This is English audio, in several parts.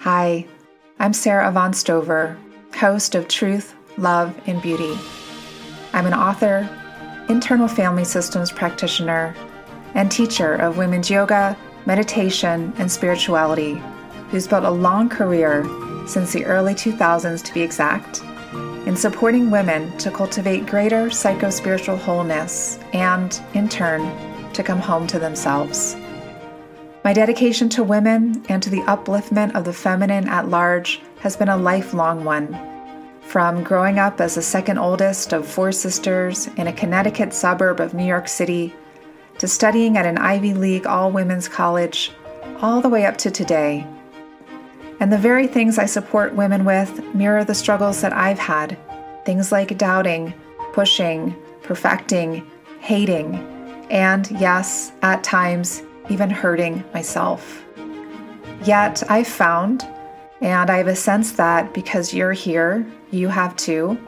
Hi, I'm Sara Avant Stover, host of Truth, Love, and Beauty. I'm an author, internal family systems practitioner, and teacher of women's yoga, meditation, and spirituality, who's built a long career since the early 2000s to be exact in supporting women to cultivate greater psycho-spiritual wholeness and, in turn, to come home to themselves. My dedication to women and to the upliftment of the feminine at large has been a lifelong one. From growing up as the second oldest of four sisters in a Connecticut suburb of New York City, to studying at an Ivy League all women's college, all the way up to today. And the very things I support women with mirror the struggles that I've had things like doubting, pushing, perfecting, hating, and yes, at times, even hurting myself. Yet I've found, and I have a sense that because you're here, you have too,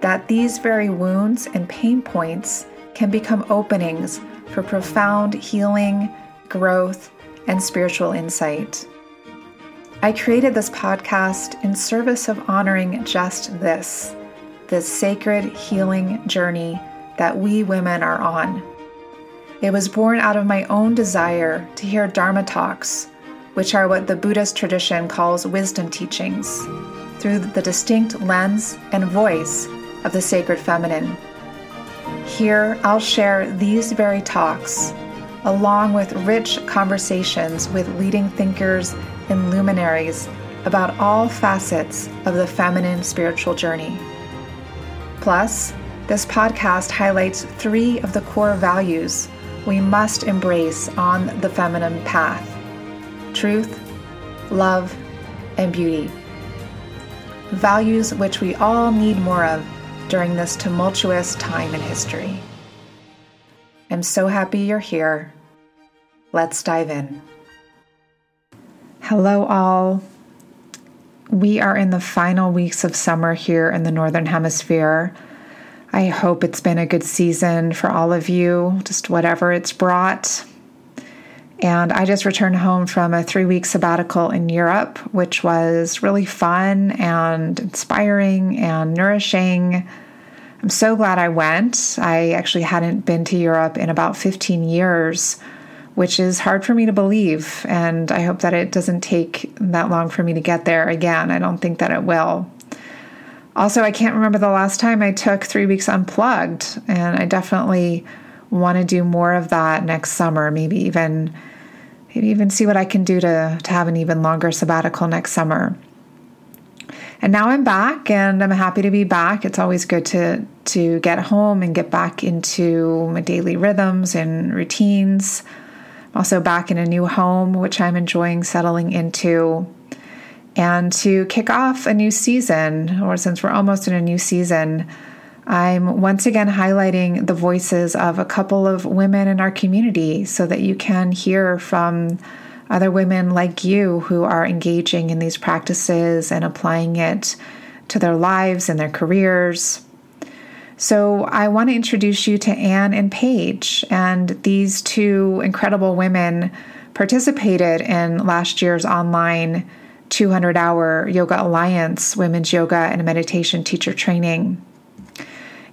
that these very wounds and pain points can become openings for profound healing, growth, and spiritual insight. I created this podcast in service of honoring just this this sacred healing journey that we women are on. It was born out of my own desire to hear Dharma talks, which are what the Buddhist tradition calls wisdom teachings, through the distinct lens and voice of the sacred feminine. Here, I'll share these very talks, along with rich conversations with leading thinkers and luminaries about all facets of the feminine spiritual journey. Plus, this podcast highlights three of the core values we must embrace on the feminine path truth, love, and beauty. Values which we all need more of during this tumultuous time in history. I'm so happy you're here. Let's dive in. Hello, all. We are in the final weeks of summer here in the Northern Hemisphere. I hope it's been a good season for all of you, just whatever it's brought. And I just returned home from a three week sabbatical in Europe, which was really fun and inspiring and nourishing. I'm so glad I went. I actually hadn't been to Europe in about 15 years, which is hard for me to believe. And I hope that it doesn't take that long for me to get there again. I don't think that it will. Also, I can't remember the last time I took three weeks unplugged, and I definitely want to do more of that next summer. Maybe even, maybe even see what I can do to to have an even longer sabbatical next summer. And now I'm back, and I'm happy to be back. It's always good to to get home and get back into my daily rhythms and routines. I'm also back in a new home, which I'm enjoying settling into and to kick off a new season, or since we're almost in a new season, I'm once again highlighting the voices of a couple of women in our community so that you can hear from other women like you who are engaging in these practices and applying it to their lives and their careers. So, I want to introduce you to Ann and Paige. And these two incredible women participated in last year's online 200 hour Yoga Alliance Women's Yoga and Meditation Teacher Training.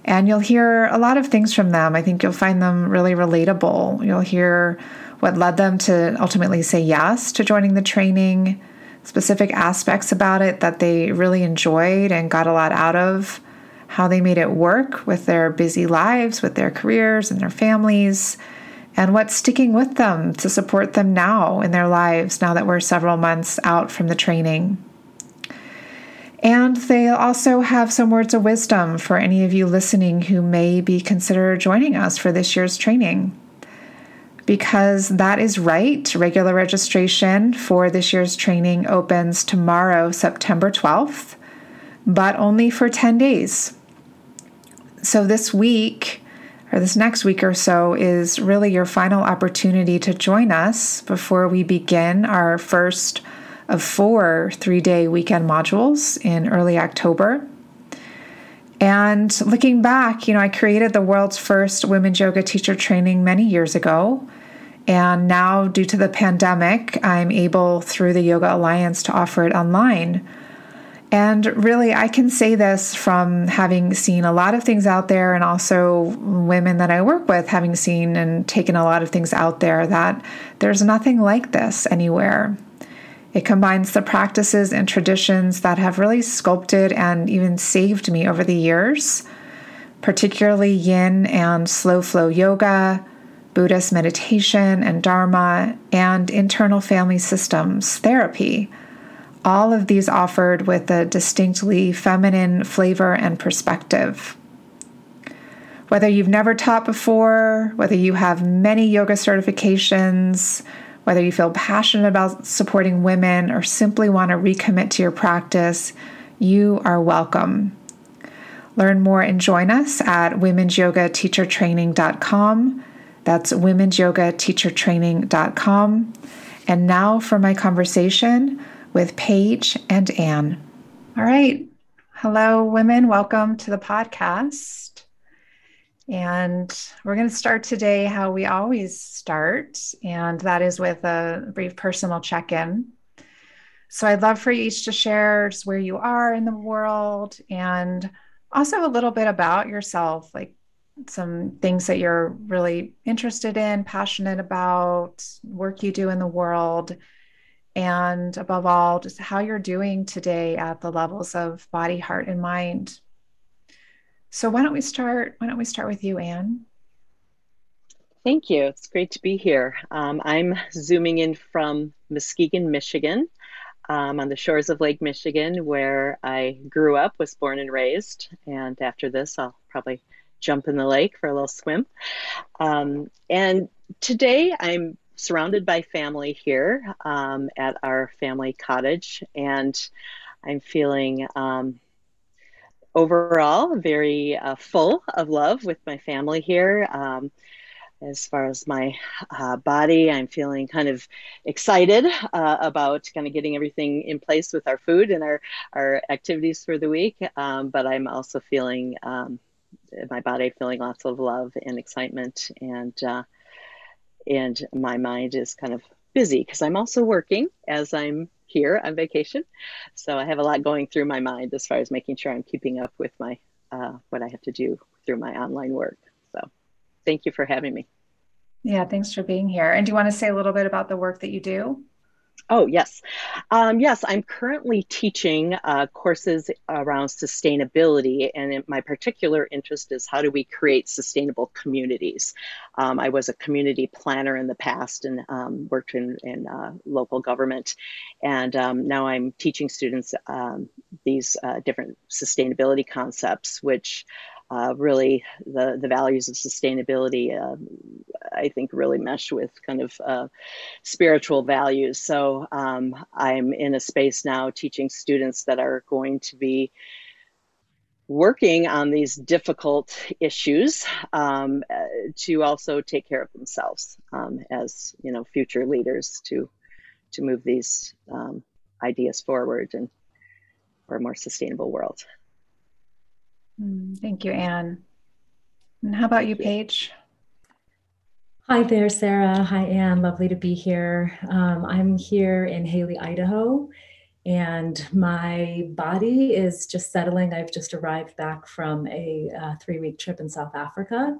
And you'll hear a lot of things from them. I think you'll find them really relatable. You'll hear what led them to ultimately say yes to joining the training, specific aspects about it that they really enjoyed and got a lot out of, how they made it work with their busy lives, with their careers and their families and what's sticking with them to support them now in their lives now that we're several months out from the training. And they also have some words of wisdom for any of you listening who may be consider joining us for this year's training. Because that is right, regular registration for this year's training opens tomorrow, September 12th, but only for 10 days. So this week, or this next week or so is really your final opportunity to join us before we begin our first of four three day weekend modules in early October. And looking back, you know, I created the world's first women's yoga teacher training many years ago. And now, due to the pandemic, I'm able through the Yoga Alliance to offer it online. And really, I can say this from having seen a lot of things out there, and also women that I work with having seen and taken a lot of things out there, that there's nothing like this anywhere. It combines the practices and traditions that have really sculpted and even saved me over the years, particularly yin and slow flow yoga, Buddhist meditation and Dharma, and internal family systems therapy all of these offered with a distinctly feminine flavor and perspective. Whether you've never taught before, whether you have many yoga certifications, whether you feel passionate about supporting women, or simply want to recommit to your practice, you are welcome. Learn more and join us at womensyogateachertraining.com. That's womensyogateachertraining.com. And now for my conversation with Paige and Ann. All right. Hello, women. Welcome to the podcast. And we're going to start today how we always start, and that is with a brief personal check in. So I'd love for you each to share just where you are in the world and also a little bit about yourself, like some things that you're really interested in, passionate about, work you do in the world, and above all, just how you're doing today at the levels of body, heart, and mind. So why don't we start? Why don't we start with you, Ann? Thank you. It's great to be here. Um, I'm zooming in from Muskegon, Michigan, um, on the shores of Lake Michigan, where I grew up, was born and raised. And after this, I'll probably jump in the lake for a little swim. Um, and today, I'm surrounded by family here um, at our family cottage, and I'm feeling um, overall very uh, full of love with my family here. Um, as far as my uh, body, I'm feeling kind of excited uh, about kind of getting everything in place with our food and our, our activities for the week. Um, but I'm also feeling um, my body feeling lots of love and excitement and uh, and my mind is kind of busy because I'm also working as I'm here on vacation. So I have a lot going through my mind as far as making sure I'm keeping up with my uh, what I have to do through my online work. So thank you for having me. Yeah, thanks for being here. And do you want to say a little bit about the work that you do? Oh, yes. Um, yes, I'm currently teaching uh, courses around sustainability, and my particular interest is how do we create sustainable communities. Um, I was a community planner in the past and um, worked in, in uh, local government, and um, now I'm teaching students um, these uh, different sustainability concepts, which uh, really the the values of sustainability uh, I think really mesh with kind of uh, spiritual values. So um, I'm in a space now teaching students that are going to be working on these difficult issues um, uh, to also take care of themselves um, as you know future leaders to to move these um, ideas forward and for a more sustainable world. Mm, thank you, Ann. And how about you, Paige? Hi there, Sara. Hi, Ann. Lovely to be here. Um, I'm here in Hailey, Idaho, and my body is just settling. I've just arrived back from a uh, three week trip in South Africa.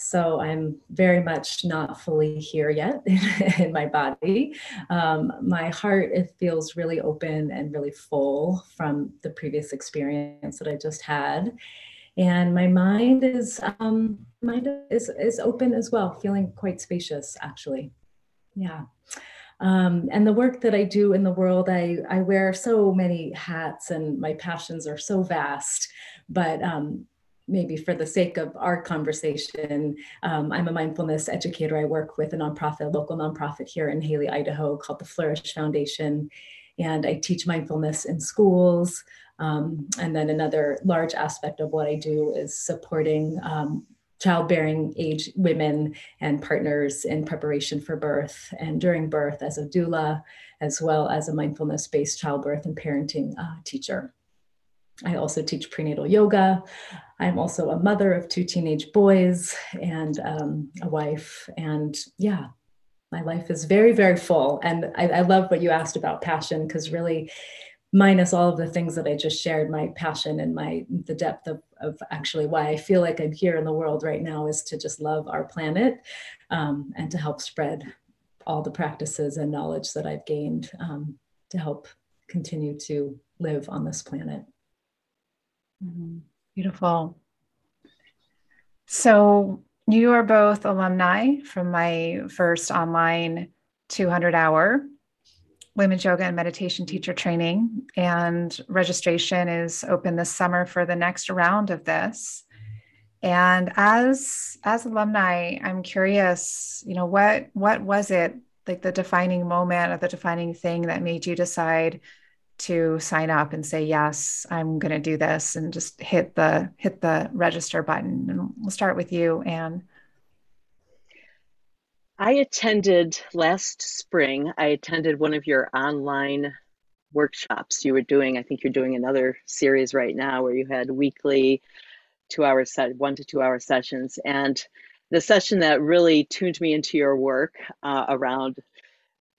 So I'm very much not fully here yet in my body. Um, my heart, it feels really open and really full from the previous experience that I just had. And my mind is um, mind is is open as well, feeling quite spacious actually. Yeah. Um, and the work that I do in the world, I, I wear so many hats and my passions are so vast. But um, maybe for the sake of our conversation, um, I'm a mindfulness educator. I work with a nonprofit, local nonprofit here in Hailey, Idaho called the Flourish Foundation. And I teach mindfulness in schools. Um, and then another large aspect of what I do is supporting um, childbearing age women and partners in preparation for birth and during birth as a doula, as well as a mindfulness based childbirth and parenting uh, teacher. I also teach prenatal yoga. I'm also a mother of two teenage boys and um, a wife. And yeah, my life is very, very full. And I, I love what you asked about passion because really, minus all of the things that I just shared, my passion and my the depth of, of actually why I feel like I'm here in the world right now is to just love our planet um, and to help spread all the practices and knowledge that I've gained um, to help continue to live on this planet. Mm-hmm. Beautiful. So, you are both alumni from my first online 200 hour women's yoga and meditation teacher training. And registration is open this summer for the next round of this. And as as alumni, I'm curious, you know, what what was it like the defining moment or the defining thing that made you decide to sign up and say yes i'm going to do this and just hit the hit the register button. And we'll start with you ann. I attended last spring i attended one of your online workshops. You were doing i think you're doing another series right now where you had weekly two hour set one to two hour sessions. And the session that really tuned me into your work uh, around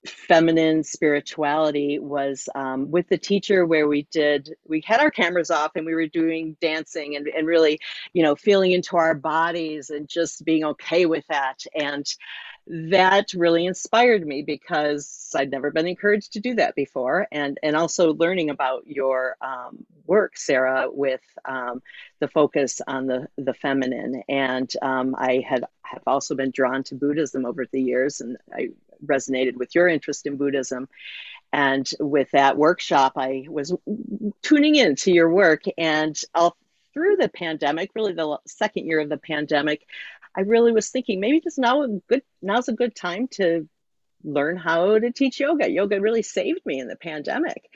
feminine spirituality was um, with the teacher where we did we had our cameras off and we were doing dancing and, and really you know feeling into our bodies and just being okay with that and that really inspired me because I'd never been encouraged to do that before, and and also learning about your um, work, Sara, with um, the focus on the the feminine. And um, I had have also been drawn to Buddhism over the years, and I resonated with your interest in Buddhism. And with that workshop, I was tuning in to your work, and all through the pandemic, really the second year of the pandemic, I really was thinking maybe just now a good now's a good time to learn how to teach yoga. Yoga really saved me in the pandemic.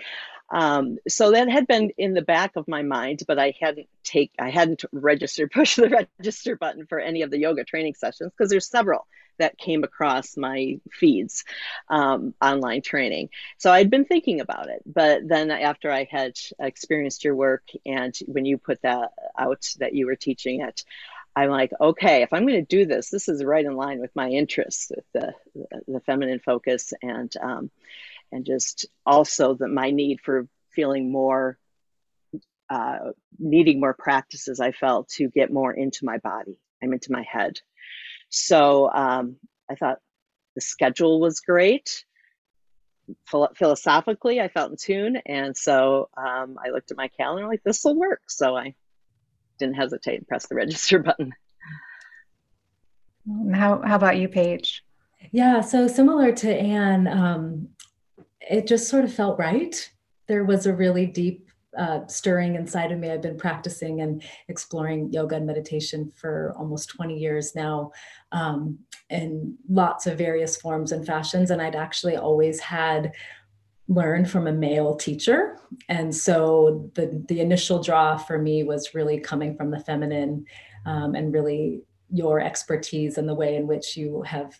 Um, so that had been in the back of my mind, but I hadn't take I hadn't registered push the register button for any of the yoga training sessions because there's several that came across my feeds um, online training. So I'd been thinking about it, but then after I had experienced your work and when you put that out that you were teaching it, I'm like, okay, if I'm going to do this, this is right in line with my interests, with the the feminine focus, and um, and just also that my need for feeling more uh, needing more practices, I felt, to get more into my body. I'm into my head. So um, I thought the schedule was great. Philosophically, I felt in tune. And so um, I looked at my calendar like, this will work. So I didn't hesitate and press the register button. How, how about you, Paige? Yeah, so similar to Ann, um, it just sort of felt right. There was a really deep uh, stirring inside of me. I've been practicing and exploring yoga and meditation for almost 20 years now um, in lots of various forms and fashions. And I'd actually always had learned from a male teacher. And so the, the initial draw for me was really coming from the feminine um, and really your expertise and the way in which you have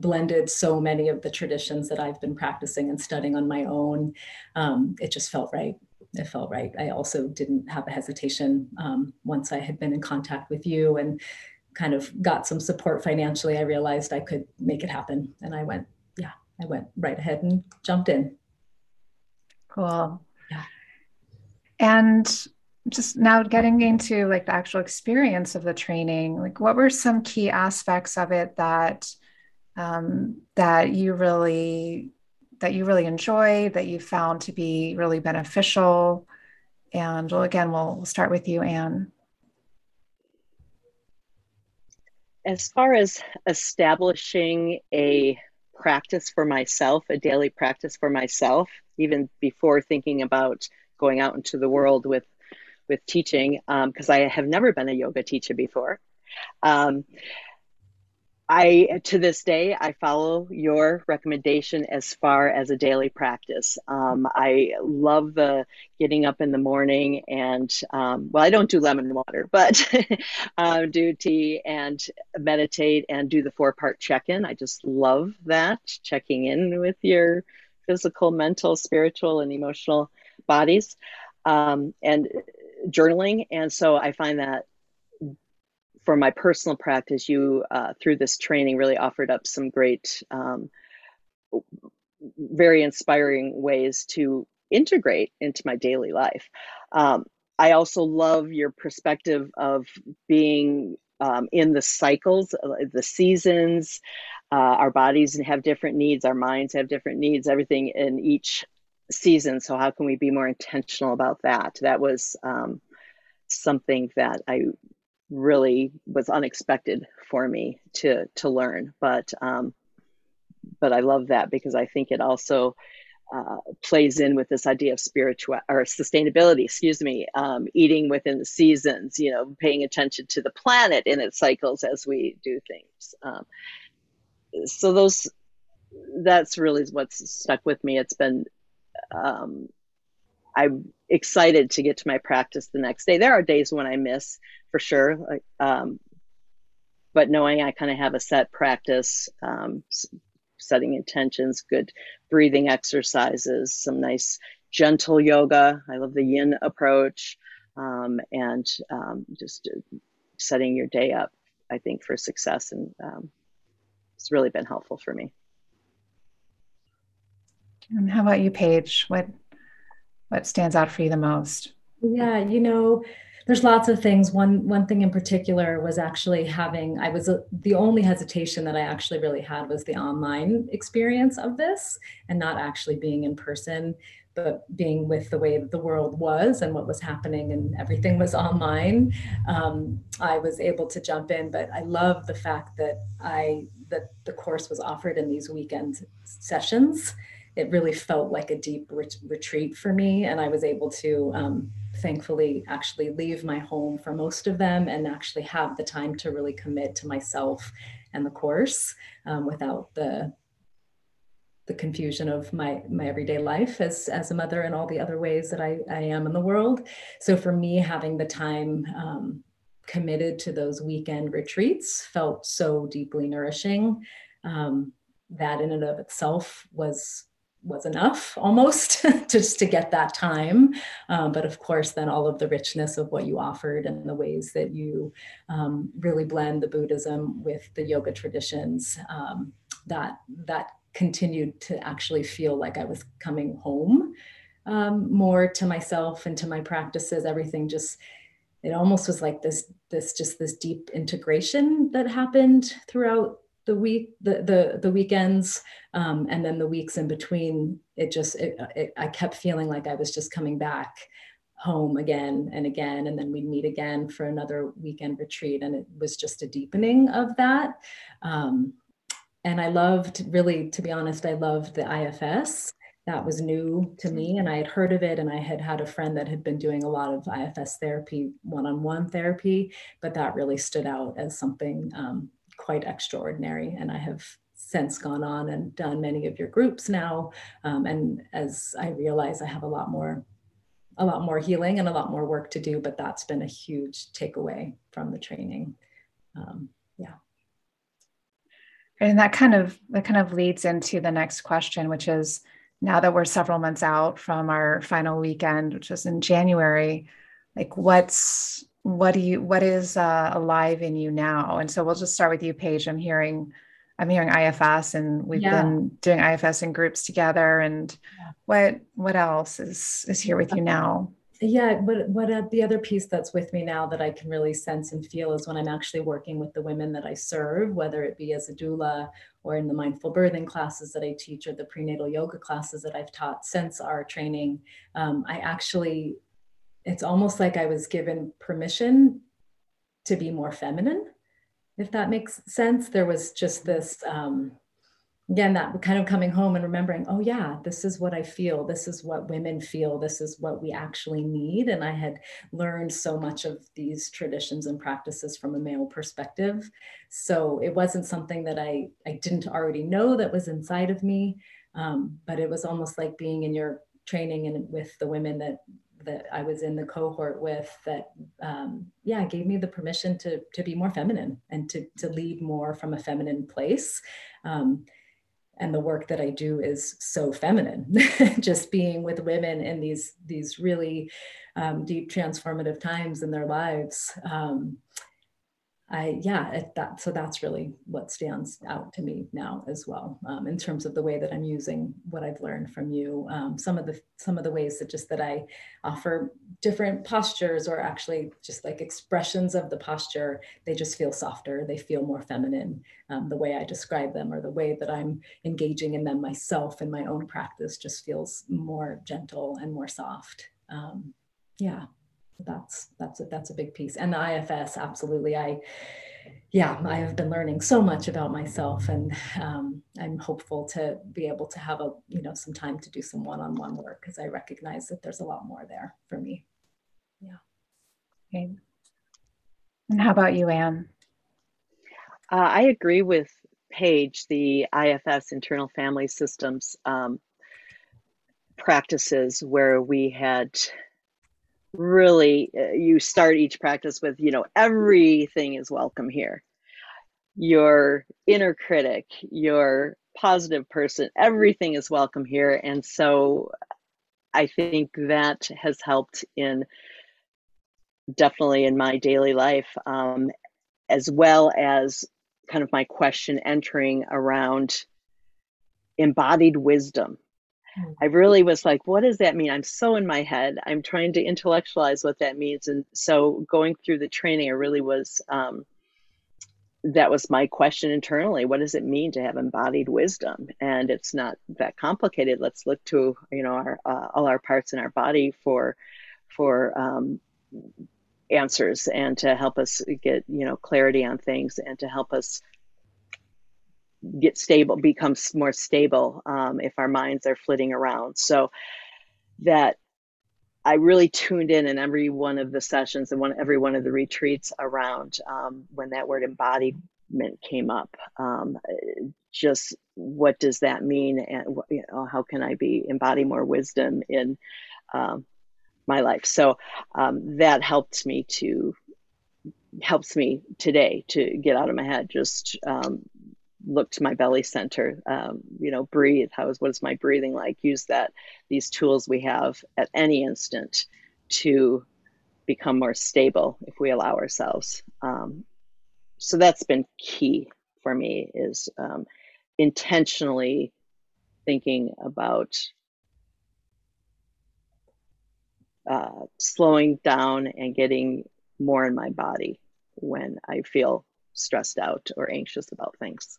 blended so many of the traditions that I've been practicing and studying on my own. Um, it just felt right. It felt right. I also didn't have a hesitation um, once I had been in contact with you and kind of got some support financially. I realized I could make it happen. And I went, yeah, I went right ahead and jumped in. Cool. Yeah. And just now getting into like the actual experience of the training, like what were some key aspects of it that um, that you really that you really enjoy, that you found to be really beneficial? And well, again, we'll, we'll start with you, Ann. As far as establishing a practice for myself, a daily practice for myself, even before thinking about going out into the world with with teaching, because um, I have never been a yoga teacher before. Um, I to this day I follow your recommendation as far as a daily practice. Um, I love the getting up in the morning and um, well I don't do lemon water but uh, do tea and meditate and do the four part check in. I just love that checking in with your physical, mental, spiritual, and emotional bodies um, and journaling. And so I find that for my personal practice, you uh, through this training really offered up some great, um, very inspiring ways to integrate into my daily life. Um, I also love your perspective of being um, in the cycles, uh, the seasons. Uh, our bodies have different needs, our minds have different needs, everything in each season. So, how can we be more intentional about that? That was um, something that I really was unexpected for me to to learn but um but i love that because i think it also uh, plays in with this idea of spiritual or sustainability excuse me um, eating within the seasons you know paying attention to the planet in its cycles as we do things um, so those that's really what's stuck with me it's been um, I'm excited to get to my practice the next day. There are days when I miss for sure, like, um, but knowing I kind of have a set practice, um, setting intentions, good breathing exercises, some nice gentle yoga. I love the yin approach, um, and um, just setting your day up. I think for success, and um, it's really been helpful for me. And how about you, Paige? What what stands out for you the most? Yeah, you know, there's lots of things. One one thing in particular was actually having. I was a, the only hesitation that I actually really had was the online experience of this, and not actually being in person, but being with the way the world was and what was happening, and everything was online. Um, I was able to jump in, but I love the fact that I that the course was offered in these weekend sessions it really felt like a deep retreat for me. And I was able to um, thankfully actually leave my home for most of them and actually have the time to really commit to myself and the course um, without the the confusion of my my everyday life as as a mother and all the other ways that I, I am in the world. So for me, having the time um, committed to those weekend retreats felt so deeply nourishing. Um, that in and of itself was was enough almost just to get that time. Um, but of course, then all of the richness of what you offered and the ways that you um, really blend the Buddhism with the yoga traditions, um, that that continued to actually feel like I was coming home. um, more to myself and to my practices. Everything just it almost was like this this just this deep integration that happened throughout the week the the, the weekends um, and then the weeks in between it just it, it, i kept feeling like i was just coming back home again and again and then we'd meet again for another weekend retreat and it was just a deepening of that. Um, and i loved really to be honest i loved the ifs that was new to me and i had heard of it and i had had a friend that had been doing a lot of ifs therapy one-on-one therapy but that really stood out as something um, quite extraordinary and i have since gone on and done many of your groups now um, and as i realize i have a lot more a lot more healing and a lot more work to do but that's been a huge takeaway from the training. Um, yeah. And that kind of that kind of leads into the next question which is now that we're several months out from our final weekend, which was in January, like what's what do you what is uh, alive in you now? And so we'll just start with you, Paige. I'm hearing I'm hearing IFS, and we've yeah. been doing IFS in groups together. And yeah. what what else is is here with you now? yeah what what uh, the other piece that's with me now that i can really sense and feel is when i'm actually working with the women that i serve whether it be as a doula or in the mindful birthing classes that i teach or the prenatal yoga classes that i've taught since our training um, i actually it's almost like i was given permission to be more feminine if that makes sense. There was just this um, again that kind of coming home and remembering oh yeah this is what i feel. This is what women feel. This is what we actually need. And i had learned so much of these traditions and practices from a male perspective. So it wasn't something that i i didn't already know that was inside of me. Um, but it was almost like being in your training and with the women that that I was in the cohort with that um, yeah gave me the permission to to be more feminine and to to lead more from a feminine place um, and the work that I do is so feminine. Just being with women in these these really um, deep transformative times in their lives. I yeah, it, that so that's really what stands out to me now as well um, in terms of the way that I'm using what I've learned from you. Um, some of the some of the ways that just that I offer different postures or actually just like expressions of the posture, they just feel softer. They feel more feminine. Um, the way I describe them or the way that I'm engaging in them myself in my own practice just feels more gentle and more soft. Um, yeah that's that's a, that's a big piece. And the ifs absolutely. I yeah i have been learning so much about myself and um, i'm hopeful to be able to have a you know some time to do some one-on-one work because i recognize that there's a lot more there for me. Yeah. Okay. and how about you ann? Uh, i agree with paige the ifs internal family systems um, practices where we had really uh, you start each practice with you know everything is welcome here your inner critic your positive person everything is welcome here and so i think that has helped in definitely in my daily life um, as well as kind of my question entering around embodied wisdom. I really was like, what does that mean? I'm so in my head. I'm trying to intellectualize what that means. And so going through the training, I really was, um, that was my question internally. What does it mean to have embodied wisdom? And it's not that complicated. Let's look to, you know, our, uh, all our parts in our body for, for, um, answers and to help us get, you know, clarity on things and to help us get stable, becomes more stable um, if our minds are flitting around. So that I really tuned in in every one of the sessions and one every one of the retreats around um, when that word embodiment came up. Um, just what does that mean, and you know, how can I be embody more wisdom in um, my life? So um, that helped me to helps me today to get out of my head. Just um, look to my belly center um, you know breathe. How is what is my breathing like? Use that these tools we have at any instant to become more stable if we allow ourselves. Um, so that's been key for me is um, intentionally thinking about uh, slowing down and getting more in my body when I feel stressed out or anxious about things.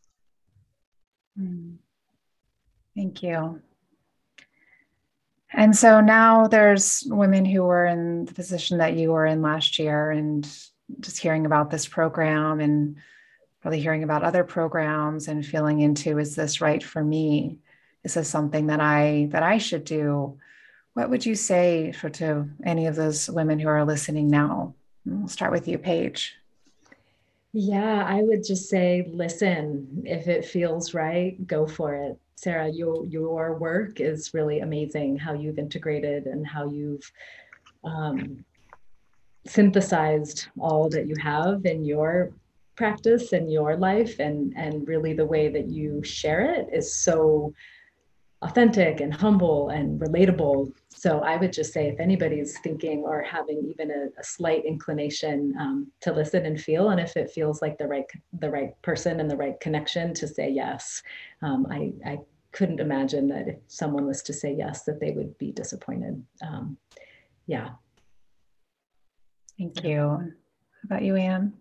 Hmm. Thank you. And so now there's women who were in the position that you were in last year and just hearing about this program and probably hearing about other programs and feeling into is this right for me? Is this something that I that I should do? What would you say for to any of those women who are listening now? We'll start with you, Paige. Yeah, I would just say listen. If it feels right, go for it. Sara, your your work is really amazing. How you've integrated and how you've um, synthesized all that you have in your practice and your life, and and really the way that you share it is so authentic and humble and relatable. So I would just say if anybody's thinking or having even a, a slight inclination um, to listen and feel, and if it feels like the right the right person and the right connection to say yes, um, I, I couldn't imagine that if someone was to say yes, that they would be disappointed. Um, yeah. Thank you. How about you, Ann?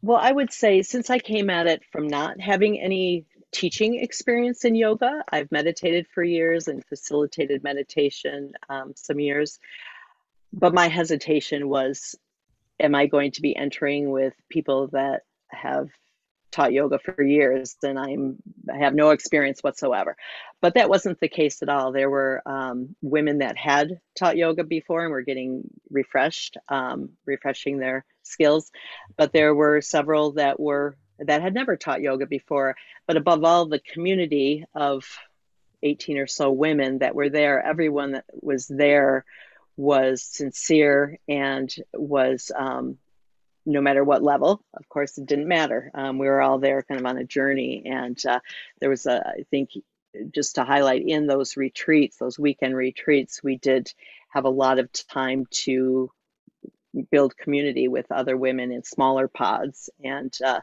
Well, I would say since I came at it from not having any teaching experience in yoga. I've meditated for years and facilitated meditation um, some years. But my hesitation was am I going to be entering with people that have taught yoga for years and I'm I have no experience whatsoever. But that wasn't the case at all. There were um, women that had taught yoga before and were getting refreshed, um, refreshing their skills. But there were several that were that had never taught yoga before. But above all, the community of 18 or so women that were there, everyone that was there was sincere and was, um, no matter what level, of course, it didn't matter. Um, we were all there kind of on a journey. And uh, there was a, I think, just to highlight in those retreats, those weekend retreats, we did have a lot of time to build community with other women in smaller pods. And uh,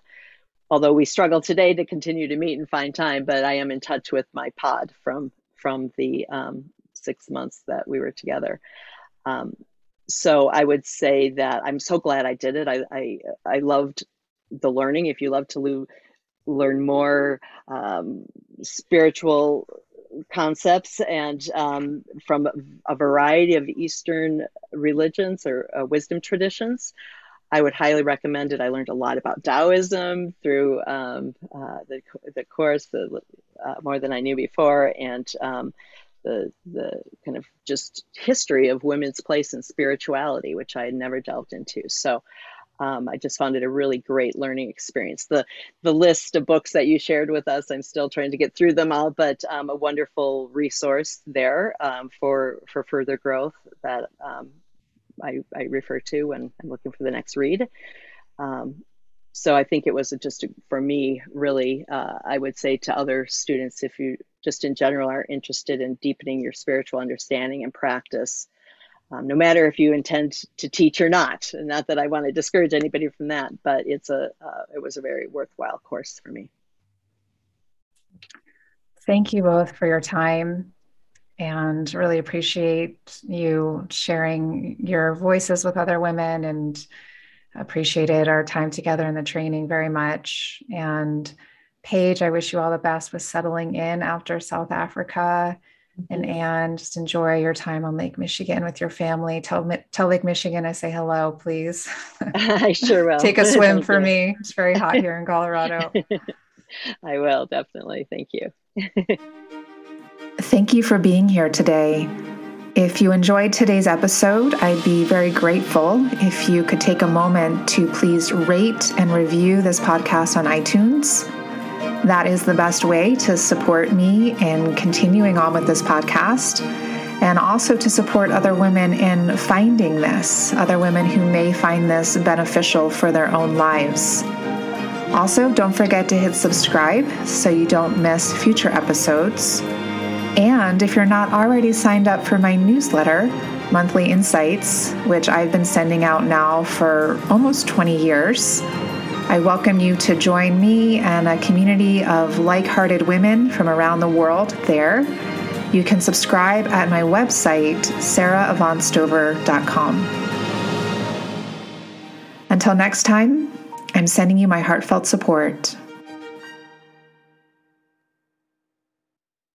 although we struggle today to continue to meet and find time, but I am in touch with my pod from from the um, six months that we were together. Um, so I would say that I'm so glad I did it. I I, I loved the learning. If you love to lo- learn more um, spiritual concepts and um, from a variety of Eastern religions or uh, wisdom traditions. I would highly recommend it. I learned a lot about Taoism through um, uh, the, the course, the, uh, more than I knew before, and um, the, the kind of just history of women's place in spirituality, which I had never delved into. So um, I just found it a really great learning experience. The the list of books that you shared with us, I'm still trying to get through them all, but um, a wonderful resource there um, for for further growth that um, I, I refer to when I'm looking for the next read. Um, so I think it was just for me, really, uh, I would say to other students, if you just in general are interested in deepening your spiritual understanding and practice, um, no matter if you intend to teach or not. And not that I want to discourage anybody from that, but it's a uh, it was a very worthwhile course for me. Thank you both for your time and really appreciate you sharing your voices with other women and appreciated our time together in the training very much. And Paige, I wish you all the best with settling in after South Africa. And mm-hmm. Ann, just enjoy your time on Lake Michigan with your family. Tell tell Lake Michigan I say hello, please. I sure will. Take a swim for me. It's very hot here in Colorado. I will definitely. Thank you. Thank you for being here today. If you enjoyed today's episode, I'd be very grateful if you could take a moment to please rate and review this podcast on iTunes. That is the best way to support me in continuing on with this podcast and also to support other women in finding this, other women who may find this beneficial for their own lives. Also, don't forget to hit subscribe so you don't miss future episodes. And if you're not already signed up for my newsletter, Monthly Insights, which I've been sending out now for almost 20 years, I welcome you to join me and a community of like hearted women from around the world there. You can subscribe at my website, saraavantstover.com. Until next time, I'm sending you my heartfelt support